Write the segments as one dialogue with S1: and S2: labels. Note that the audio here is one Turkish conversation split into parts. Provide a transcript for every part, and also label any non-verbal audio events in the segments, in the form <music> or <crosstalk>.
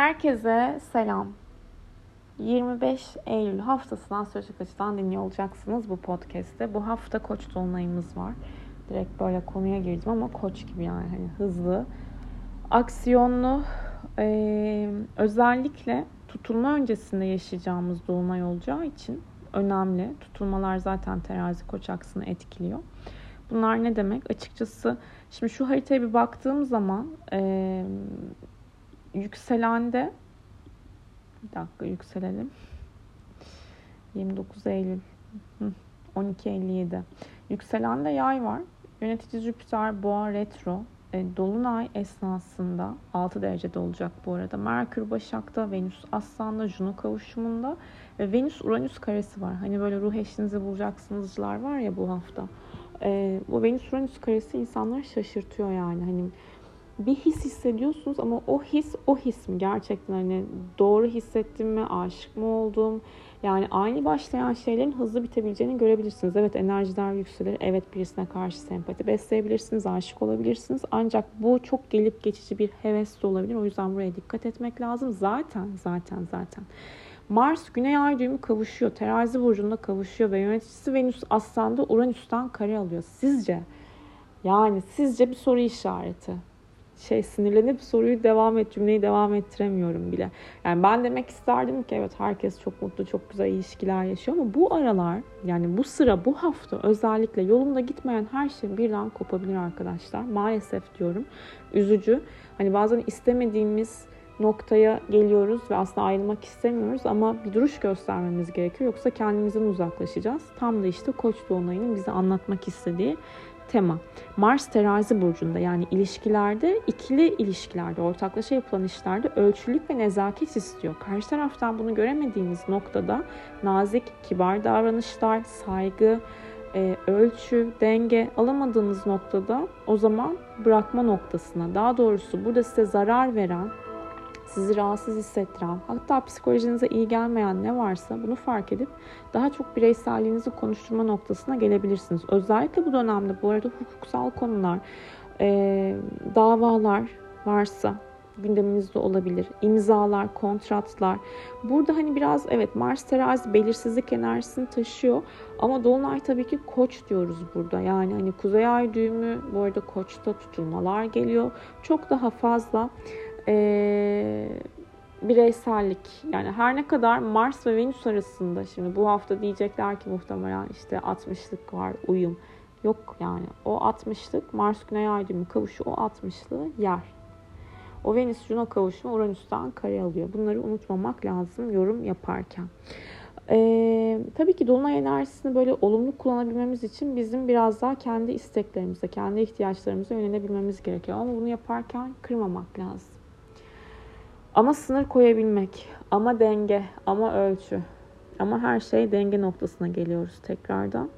S1: Herkese selam. 25 Eylül haftasından Astrolojik Açıdan dinliyor olacaksınız bu podcast'te. Bu hafta koç dolunayımız var. Direkt böyle konuya girdim ama koç gibi yani hani hızlı, aksiyonlu, ee, özellikle tutulma öncesinde yaşayacağımız dolunay olacağı için önemli. Tutulmalar zaten terazi koç aksını etkiliyor. Bunlar ne demek? Açıkçası şimdi şu haritaya bir baktığım zaman e, yükselende bir dakika yükselelim. 29 Eylül 12.57 Yükselende yay var. Yönetici Jüpiter Boğa Retro e, Dolunay esnasında 6 derecede olacak bu arada. Merkür Başak'ta, Venüs Aslan'da, Juno kavuşumunda ve Venüs Uranüs karesi var. Hani böyle ruh eşinizi bulacaksınızcılar var ya bu hafta. E, bu Venüs Uranüs karesi insanları şaşırtıyor yani. Hani bir his hissediyorsunuz ama o his o his mi gerçekten hani doğru hissettim mi aşık mı oldum yani aynı başlayan şeylerin hızlı bitebileceğini görebilirsiniz. Evet enerjiler yükselir. Evet birisine karşı sempati besleyebilirsiniz. Aşık olabilirsiniz. Ancak bu çok gelip geçici bir heves de olabilir. O yüzden buraya dikkat etmek lazım. Zaten zaten zaten. Mars Güney Ay düğümü kavuşuyor. Terazi burcunda kavuşuyor ve yöneticisi Venüs Aslan'da Uranüs'ten kare alıyor. Sizce? Yani sizce bir soru işareti şey sinirlenip soruyu devam et cümleyi devam ettiremiyorum bile. Yani ben demek isterdim ki evet herkes çok mutlu çok güzel ilişkiler yaşıyor ama bu aralar yani bu sıra bu hafta özellikle yolunda gitmeyen her şey birden kopabilir arkadaşlar. Maalesef diyorum. Üzücü. Hani bazen istemediğimiz noktaya geliyoruz ve aslında ayrılmak istemiyoruz ama bir duruş göstermemiz gerekiyor. Yoksa kendimizden uzaklaşacağız. Tam da işte Koç dolunayının bize anlatmak istediği tema. Mars terazi burcunda yani ilişkilerde, ikili ilişkilerde, ortaklaşa yapılan işlerde ölçülük ve nezaket istiyor. Karşı taraftan bunu göremediğiniz noktada nazik, kibar davranışlar, saygı, e, ölçü, denge alamadığınız noktada o zaman bırakma noktasına, daha doğrusu burada size zarar veren sizi rahatsız hissettiren, hatta psikolojinize iyi gelmeyen ne varsa bunu fark edip daha çok bireyselliğinizi konuşturma noktasına gelebilirsiniz. Özellikle bu dönemde bu arada hukuksal konular, e, davalar varsa gündeminizde olabilir. İmzalar, kontratlar. Burada hani biraz evet Mars terazi belirsizlik enerjisini taşıyor. Ama Dolunay tabii ki koç diyoruz burada. Yani hani Kuzey Ay düğümü bu arada koçta tutulmalar geliyor. Çok daha fazla e, bireysellik. Yani her ne kadar Mars ve Venüs arasında şimdi bu hafta diyecekler ki muhtemelen işte 60'lık var uyum. Yok yani o 60'lık Mars Güney Ay düğümü kavuşu o 60'lığı yer. O Venüs Juno kavuşumu Uranüs'ten kare alıyor. Bunları unutmamak lazım yorum yaparken. Ee, tabii ki dolunay enerjisini böyle olumlu kullanabilmemiz için bizim biraz daha kendi isteklerimize, kendi ihtiyaçlarımıza yönelebilmemiz gerekiyor. Ama bunu yaparken kırmamak lazım. Ama sınır koyabilmek, ama denge, ama ölçü. Ama her şey denge noktasına geliyoruz tekrardan.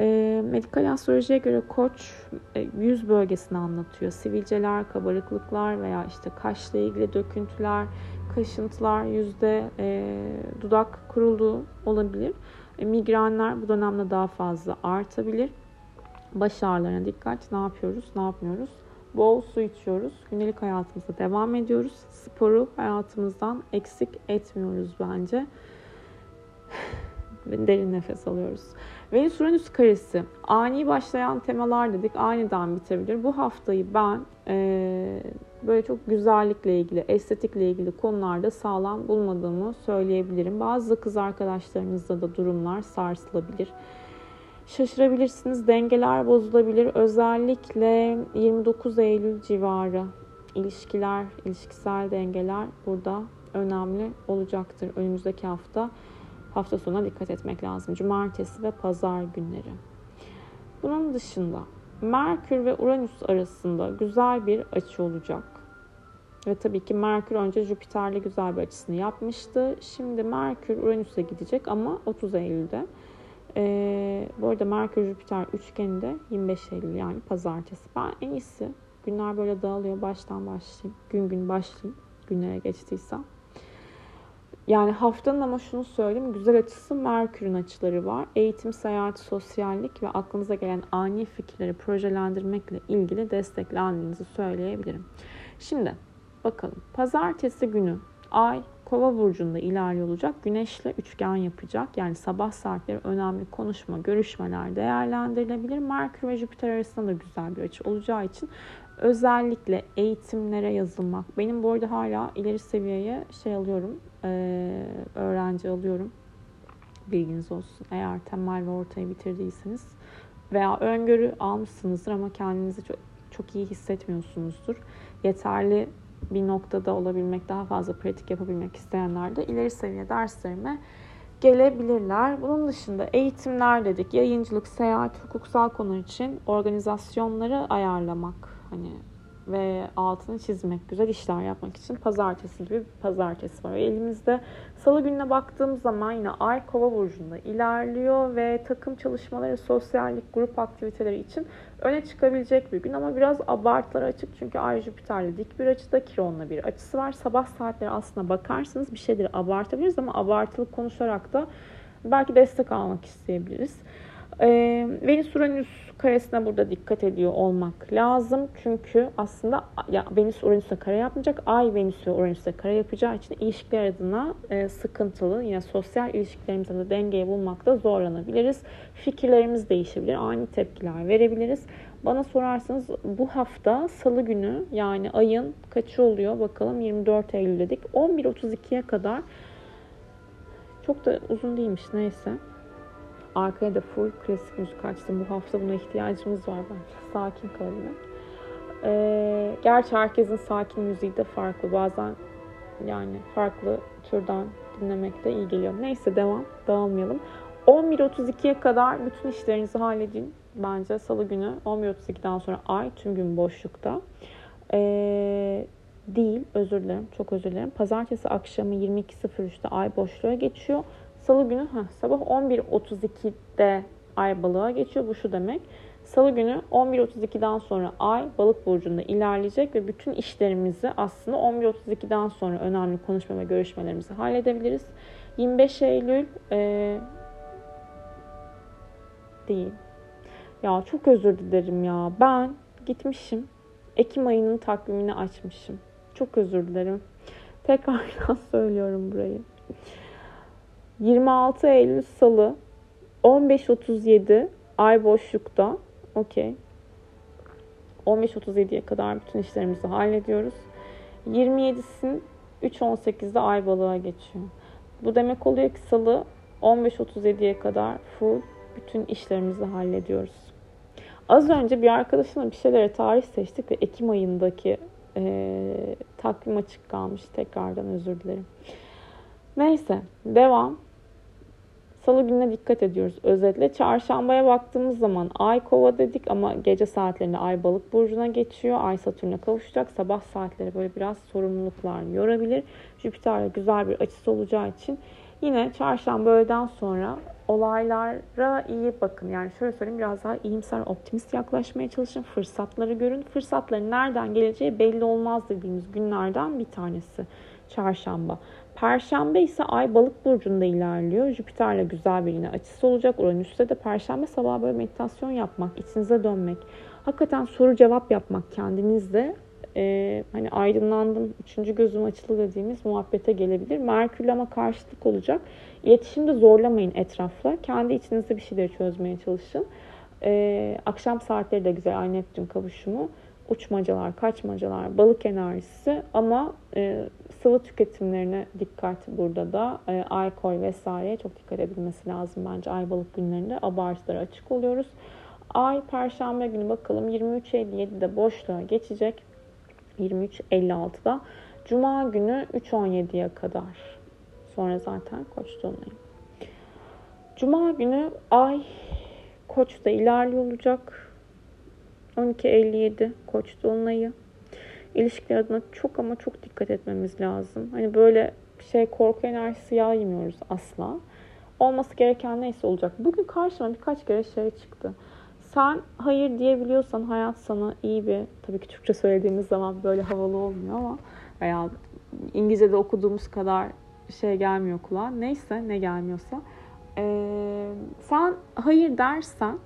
S1: E, medikal astrolojiye göre koç e, yüz bölgesini anlatıyor. Sivilceler, kabarıklıklar veya işte kaşla ilgili döküntüler, kaşıntılar, yüzde e, dudak kuruluğu olabilir. E, migrenler bu dönemde daha fazla artabilir. Baş ağrılarına dikkat. Ne yapıyoruz, ne yapmıyoruz? Bol su içiyoruz. Gündelik hayatımıza devam ediyoruz. Sporu hayatımızdan eksik etmiyoruz bence. <sighs> Derin nefes alıyoruz. Venüs Uranüs karesi ani başlayan temalar dedik aniden bitebilir. Bu haftayı ben e, böyle çok güzellikle ilgili, estetikle ilgili konularda sağlam bulmadığımı söyleyebilirim. Bazı kız arkadaşlarınızda da durumlar sarsılabilir şaşırabilirsiniz. Dengeler bozulabilir. Özellikle 29 Eylül civarı ilişkiler, ilişkisel dengeler burada önemli olacaktır. Önümüzdeki hafta hafta sonuna dikkat etmek lazım. Cumartesi ve pazar günleri. Bunun dışında Merkür ve Uranüs arasında güzel bir açı olacak. Ve tabii ki Merkür önce Jüpiter'le güzel bir açısını yapmıştı. Şimdi Merkür Uranüs'e gidecek ama 30 Eylül'de. Ee, bu arada Merkür Jüpiter üçgeninde 25 Eylül yani pazartesi. Ben en iyisi günler böyle dağılıyor. Baştan başlayayım. Gün gün başlayayım. Günlere geçtiysem. Yani haftanın ama şunu söyleyeyim. Güzel açısı Merkür'ün açıları var. Eğitim, seyahat, sosyallik ve aklınıza gelen ani fikirleri projelendirmekle ilgili desteklendiğinizi söyleyebilirim. Şimdi bakalım. Pazartesi günü Ay Kova burcunda ilerliyor. Güneşle üçgen yapacak. Yani sabah saatleri önemli konuşma, görüşmeler değerlendirilebilir. Merkür ve Jüpiter arasında da güzel bir açı olacağı için özellikle eğitimlere yazılmak. Benim bu arada hala ileri seviyeye şey alıyorum, öğrenci alıyorum. Bilginiz olsun. Eğer temel ve ortayı bitirdiyseniz veya öngörü almışsınızdır ama kendinizi çok, çok iyi hissetmiyorsunuzdur. Yeterli bir noktada olabilmek, daha fazla pratik yapabilmek isteyenler de ileri seviye derslerime gelebilirler. Bunun dışında eğitimler dedik. Yayıncılık, seyahat, hukuksal konu için organizasyonları ayarlamak. Hani ve altını çizmek, güzel işler yapmak için pazartesi gibi bir pazartesi var. Elimizde salı gününe baktığım zaman yine Ay Kova burcunda ilerliyor ve takım çalışmaları, sosyallik, grup aktiviteleri için öne çıkabilecek bir gün ama biraz abartılara açık çünkü Ay Jüpiter'le dik bir açıda Kiron'la bir açısı var. Sabah saatleri aslında bakarsınız bir şeyleri abartabiliriz ama abartılı konuşarak da belki destek almak isteyebiliriz. Ee, Venüs Uranüs karesine burada dikkat ediyor olmak lazım. Çünkü aslında ya Venüs Uranüs'e kare yapmayacak. Ay Venüs ve Uranüs'e kare yapacağı için ilişkiler adına e, sıkıntılı. Yine sosyal ilişkilerimizde de dengeyi bulmakta zorlanabiliriz. Fikirlerimiz değişebilir. Ani tepkiler verebiliriz. Bana sorarsanız bu hafta salı günü yani ayın kaçı oluyor bakalım 24 Eylül dedik. 11.32'ye kadar çok da uzun değilmiş neyse. Arkaya da full klasik müzik açtım. Bu hafta buna ihtiyacımız var bence. Sakin kalabilmek. Ee, gerçi herkesin sakin müziği de farklı. Bazen yani farklı türden dinlemek de iyi geliyor. Neyse devam. Dağılmayalım. 11.32'ye kadar bütün işlerinizi halledin. Bence salı günü 11.32'den sonra ay tüm gün boşlukta. Ee, değil özür dilerim çok özür dilerim. Pazartesi akşamı 22.03'te ay boşluğa geçiyor. Salı günü heh, sabah 11.32'de ay balığa geçiyor. Bu şu demek. Salı günü 11.32'den sonra ay balık burcunda ilerleyecek ve bütün işlerimizi aslında 11.32'den sonra önemli konuşma ve görüşmelerimizi halledebiliriz. 25 Eylül e, değil. Ya çok özür dilerim ya. Ben gitmişim. Ekim ayının takvimini açmışım. Çok özür dilerim. Tekrardan <laughs> söylüyorum burayı. 26 Eylül Salı 15.37 ay boşlukta. Okey. 15.37'ye kadar bütün işlerimizi hallediyoruz. 27'sin 3.18'de ay balığa geçiyor. Bu demek oluyor ki salı 15.37'ye kadar full bütün işlerimizi hallediyoruz. Az önce bir arkadaşımla bir şeylere tarih seçtik ve Ekim ayındaki e, takvim açık kalmış. Tekrardan özür dilerim. Neyse devam. Salı gününe dikkat ediyoruz özetle. Çarşambaya baktığımız zaman ay kova dedik ama gece saatlerinde ay balık burcuna geçiyor. Ay satürne kavuşacak. Sabah saatleri böyle biraz sorumluluklar yorabilir. Jüpiter'le güzel bir açısı olacağı için yine çarşamba öğleden sonra olaylara iyi bakın. Yani şöyle söyleyeyim biraz daha iyimser, optimist yaklaşmaya çalışın. Fırsatları görün. Fırsatların nereden geleceği belli olmaz dediğimiz günlerden bir tanesi çarşamba. Perşembe ise Ay balık burcunda ilerliyor. Jüpiter'le güzel bir açısı olacak. Uranüs'te de Perşembe sabah böyle meditasyon yapmak, içinize dönmek, hakikaten soru cevap yapmak kendinizde e, hani aydınlandım, üçüncü gözüm açıldı dediğimiz muhabbete gelebilir. Merkür ama karşılık olacak. İletişimde zorlamayın etrafla. Kendi içinizde bir şeyleri çözmeye çalışın. E, akşam saatleri de güzel Ay Neptün kavuşumu uçmacalar, kaçmacalar, balık enerjisi ama e, sıvı tüketimlerine dikkat burada da. E, alkol vesaireye çok dikkat edilmesi lazım bence ay balık günlerinde. Abartılara açık oluyoruz. Ay Perşembe günü bakalım 23.57'de boşluğa geçecek. 23.56'da. Cuma günü 3.17'ye kadar. Sonra zaten Koç dolunayı. Cuma günü Ay Koç'ta ilerliyor olacak. 12.57 Koç dolunayı. İlişkiler adına çok ama çok dikkat etmemiz lazım. Hani böyle şey korku enerjisi yaymıyoruz asla. Olması gereken neyse olacak. Bugün karşıma birkaç kere şey çıktı. Sen hayır diyebiliyorsan hayat sana iyi bir, tabii ki Türkçe söylediğimiz zaman böyle havalı olmuyor ama veya İngilizce'de okuduğumuz kadar şey gelmiyor kulağa. Neyse ne gelmiyorsa. Ee, sen hayır dersen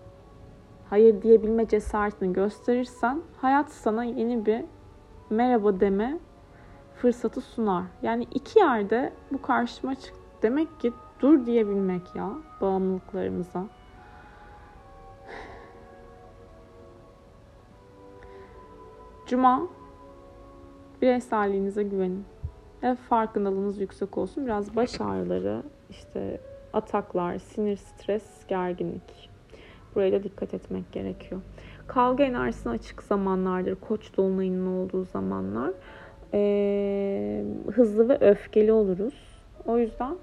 S1: hayır diyebilme cesaretini gösterirsen hayat sana yeni bir merhaba deme fırsatı sunar. Yani iki yerde bu karşıma çıktı. Demek ki dur diyebilmek ya bağımlılıklarımıza. Cuma bireyselliğinize güvenin. Ve farkındalığınız yüksek olsun. Biraz baş ağrıları, işte ataklar, sinir, stres, gerginlik. Buraya da dikkat etmek gerekiyor. Kavga enerjisine açık zamanlardır. Koç dolunayının olduğu zamanlar. Ee, hızlı ve öfkeli oluruz. O yüzden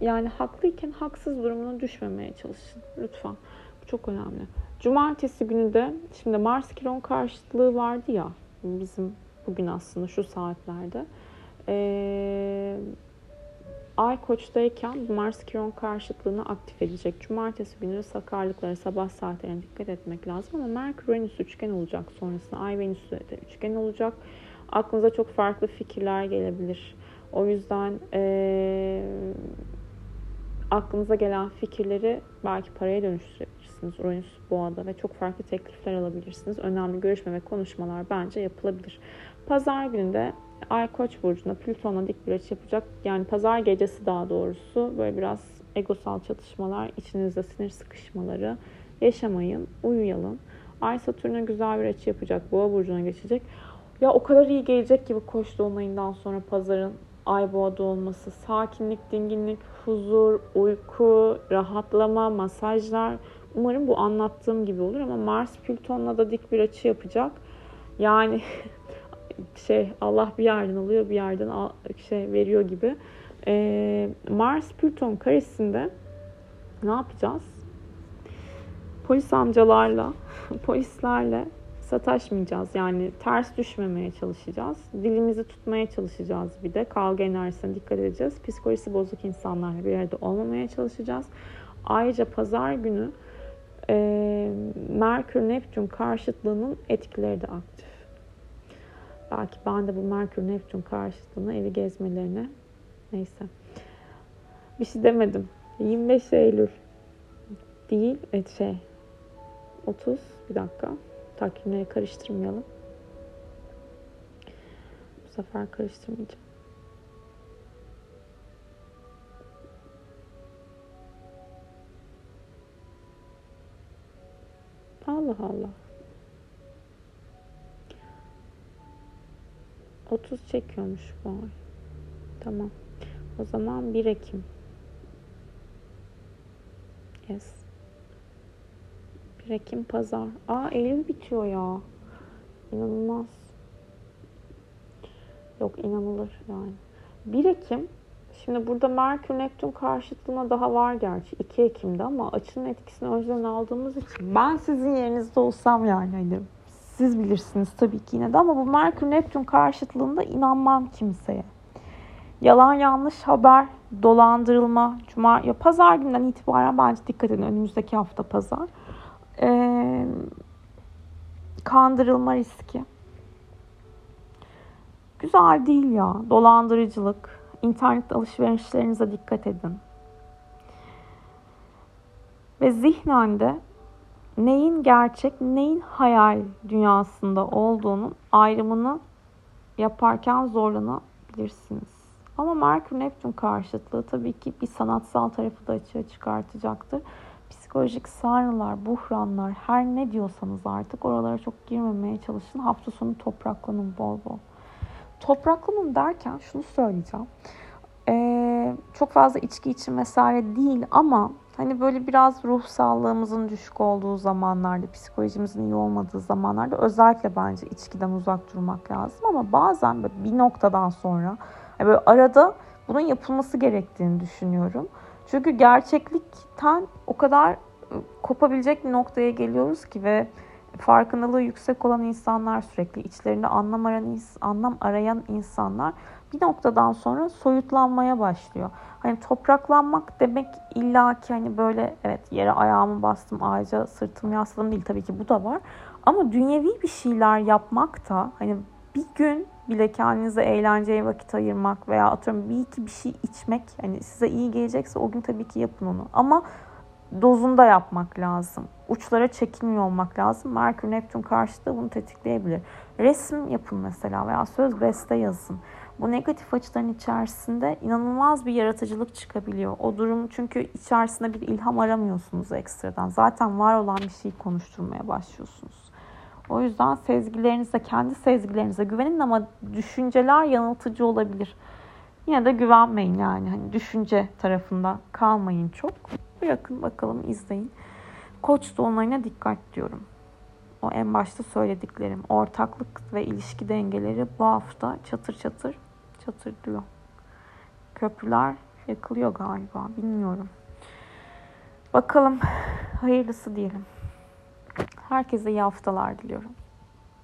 S1: yani haklıyken haksız durumuna düşmemeye çalışın. Lütfen. Bu çok önemli. Cumartesi günü de şimdi Mars Kiron karşıtlığı vardı ya bizim bugün aslında şu saatlerde. Ee, Ay koçtayken Mars Kiron karşıtlığını aktif edecek. Cumartesi günü sakarlıklara sabah saatlerine dikkat etmek lazım ama Merkür Venüs üçgen olacak sonrasında. Ay Venüs de üçgen olacak. Aklınıza çok farklı fikirler gelebilir. O yüzden ee, aklınıza gelen fikirleri belki paraya dönüştürebilirsiniz Uranüs Boğa'da ve çok farklı teklifler alabilirsiniz. Önemli görüşme ve konuşmalar bence yapılabilir. Pazar günü de Ay Koç burcunda Plüton'la dik bir açı yapacak. Yani pazar gecesi daha doğrusu böyle biraz egosal çatışmalar, içinizde sinir sıkışmaları yaşamayın, uyuyalım. Ay Satürn'e güzel bir açı yapacak. Boğa burcuna geçecek. Ya o kadar iyi gelecek gibi Koç dolunayından sonra pazarın Ay Boğa'da olması. Sakinlik, dinginlik, huzur, uyku, rahatlama, masajlar. Umarım bu anlattığım gibi olur ama Mars Plüton'la da dik bir açı yapacak. Yani <laughs> şey Allah bir yerden alıyor bir yerden şey veriyor gibi. Ee, Mars Plüton karesinde ne yapacağız? Polis amcalarla, <laughs> polislerle sataşmayacağız. Yani ters düşmemeye çalışacağız. Dilimizi tutmaya çalışacağız bir de. Kavga enerjisine dikkat edeceğiz. Psikolojisi bozuk insanlarla bir yerde olmamaya çalışacağız. Ayrıca pazar günü e, Merkür Neptün karşıtlığının etkileri de aktif. Belki ben de bu Merkür Neptün karşıtlığına evi gezmelerine neyse. Bir şey demedim. 25 Eylül değil, et şey 30 bir dakika. Takvimleri karıştırmayalım. Bu sefer karıştırmayacağım. Allah Allah. 30 çekiyormuş bu ay. Tamam. O zaman 1 Ekim. Yes. 1 Ekim pazar. Aa Eylül bitiyor ya. İnanılmaz. Yok inanılır yani. 1 Ekim Şimdi burada Merkür Neptün karşıtlığına daha var gerçi 2 Ekim'de ama açının etkisini önceden aldığımız için ben sizin yerinizde olsam yani hani siz bilirsiniz tabii ki yine de ama bu Merkür Neptün karşıtlığında inanmam kimseye. Yalan yanlış haber, dolandırılma, cuma ya pazar günden itibaren bence dikkat edin önümüzdeki hafta pazar. Ee, kandırılma riski. Güzel değil ya. Dolandırıcılık, internet alışverişlerinize dikkat edin. Ve zihnen de neyin gerçek, neyin hayal dünyasında olduğunun ayrımını yaparken zorlanabilirsiniz. Ama Merkür Neptün karşıtlığı tabii ki bir sanatsal tarafı da açığa çıkartacaktır. Psikolojik sarnılar, buhranlar, her ne diyorsanız artık oralara çok girmemeye çalışın. Hafta sonu topraklanın bol bol. Topraklanın derken şunu söyleyeceğim. Ee, çok fazla içki için vesaire değil ama Hani böyle biraz ruh sağlığımızın düşük olduğu zamanlarda, psikolojimizin iyi olmadığı zamanlarda özellikle bence içkiden uzak durmak lazım. Ama bazen bir noktadan sonra yani böyle arada bunun yapılması gerektiğini düşünüyorum. Çünkü gerçeklikten o kadar ıı, kopabilecek bir noktaya geliyoruz ki ve farkındalığı yüksek olan insanlar sürekli içlerinde anlam arayan, anlam arayan insanlar bir noktadan sonra soyutlanmaya başlıyor. Hani topraklanmak demek illa ki hani böyle evet yere ayağımı bastım ağaca sırtımı yasladım değil tabii ki bu da var. Ama dünyevi bir şeyler yapmak da hani bir gün bile kendinize eğlenceye vakit ayırmak veya atıyorum bir iki bir şey içmek hani size iyi gelecekse o gün tabii ki yapın onu. Ama dozunda yapmak lazım. Uçlara çekilmiyor olmak lazım. Merkür Neptün karşıtı bunu tetikleyebilir. Resim yapın mesela veya söz beste yazın. Bu negatif açıdan içerisinde inanılmaz bir yaratıcılık çıkabiliyor. O durum çünkü içerisinde bir ilham aramıyorsunuz ekstradan. Zaten var olan bir şeyi konuşturmaya başlıyorsunuz. O yüzden sezgilerinize, kendi sezgilerinize güvenin ama düşünceler yanıltıcı olabilir. Yine de güvenmeyin yani. Hani düşünce tarafında kalmayın çok. Bırakın bakalım izleyin. Koç dolunayına dikkat diyorum. O en başta söylediklerim. Ortaklık ve ilişki dengeleri bu hafta çatır çatır çatır diyor. Köprüler yakılıyor galiba. Bilmiyorum. Bakalım hayırlısı diyelim. Herkese iyi haftalar diliyorum.